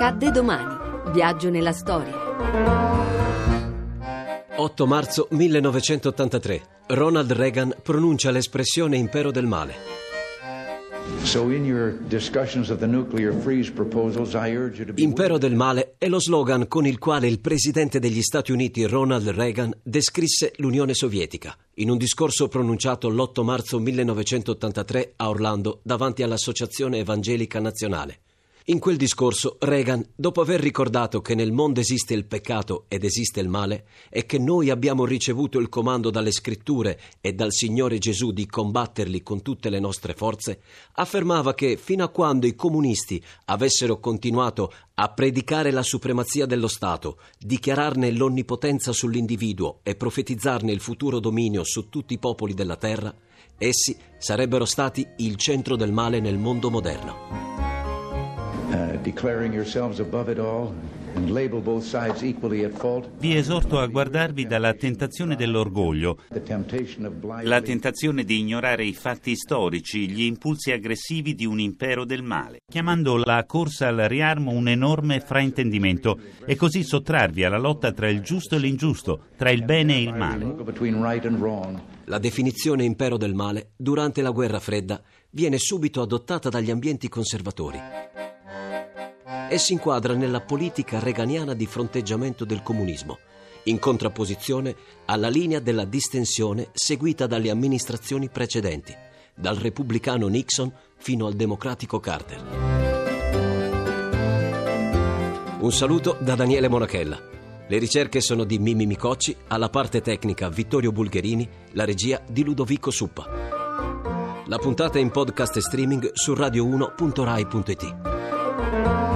Accadde domani. Viaggio nella storia. 8 marzo 1983. Ronald Reagan pronuncia l'espressione impero del male. Impero del male è lo slogan con il quale il presidente degli Stati Uniti Ronald Reagan descrisse l'Unione Sovietica in un discorso pronunciato l'8 marzo 1983 a Orlando davanti all'Associazione Evangelica Nazionale. In quel discorso Reagan, dopo aver ricordato che nel mondo esiste il peccato ed esiste il male e che noi abbiamo ricevuto il comando dalle scritture e dal Signore Gesù di combatterli con tutte le nostre forze, affermava che fino a quando i comunisti avessero continuato a predicare la supremazia dello Stato, dichiararne l'onnipotenza sull'individuo e profetizzarne il futuro dominio su tutti i popoli della terra, essi sarebbero stati il centro del male nel mondo moderno. Vi esorto a guardarvi dalla tentazione dell'orgoglio, la tentazione di ignorare i fatti storici, gli impulsi aggressivi di un impero del male, chiamando la corsa al riarmo un enorme fraintendimento e così sottrarvi alla lotta tra il giusto e l'ingiusto, tra il bene e il male. La definizione impero del male, durante la guerra fredda, viene subito adottata dagli ambienti conservatori e si inquadra nella politica reganiana di fronteggiamento del comunismo, in contrapposizione alla linea della distensione seguita dalle amministrazioni precedenti, dal repubblicano Nixon fino al democratico Carter. Un saluto da Daniele Monachella. Le ricerche sono di Mimi Micocci, alla parte tecnica Vittorio Bulgherini, la regia di Ludovico Suppa. La puntata è in podcast e streaming su radio1.rai.it.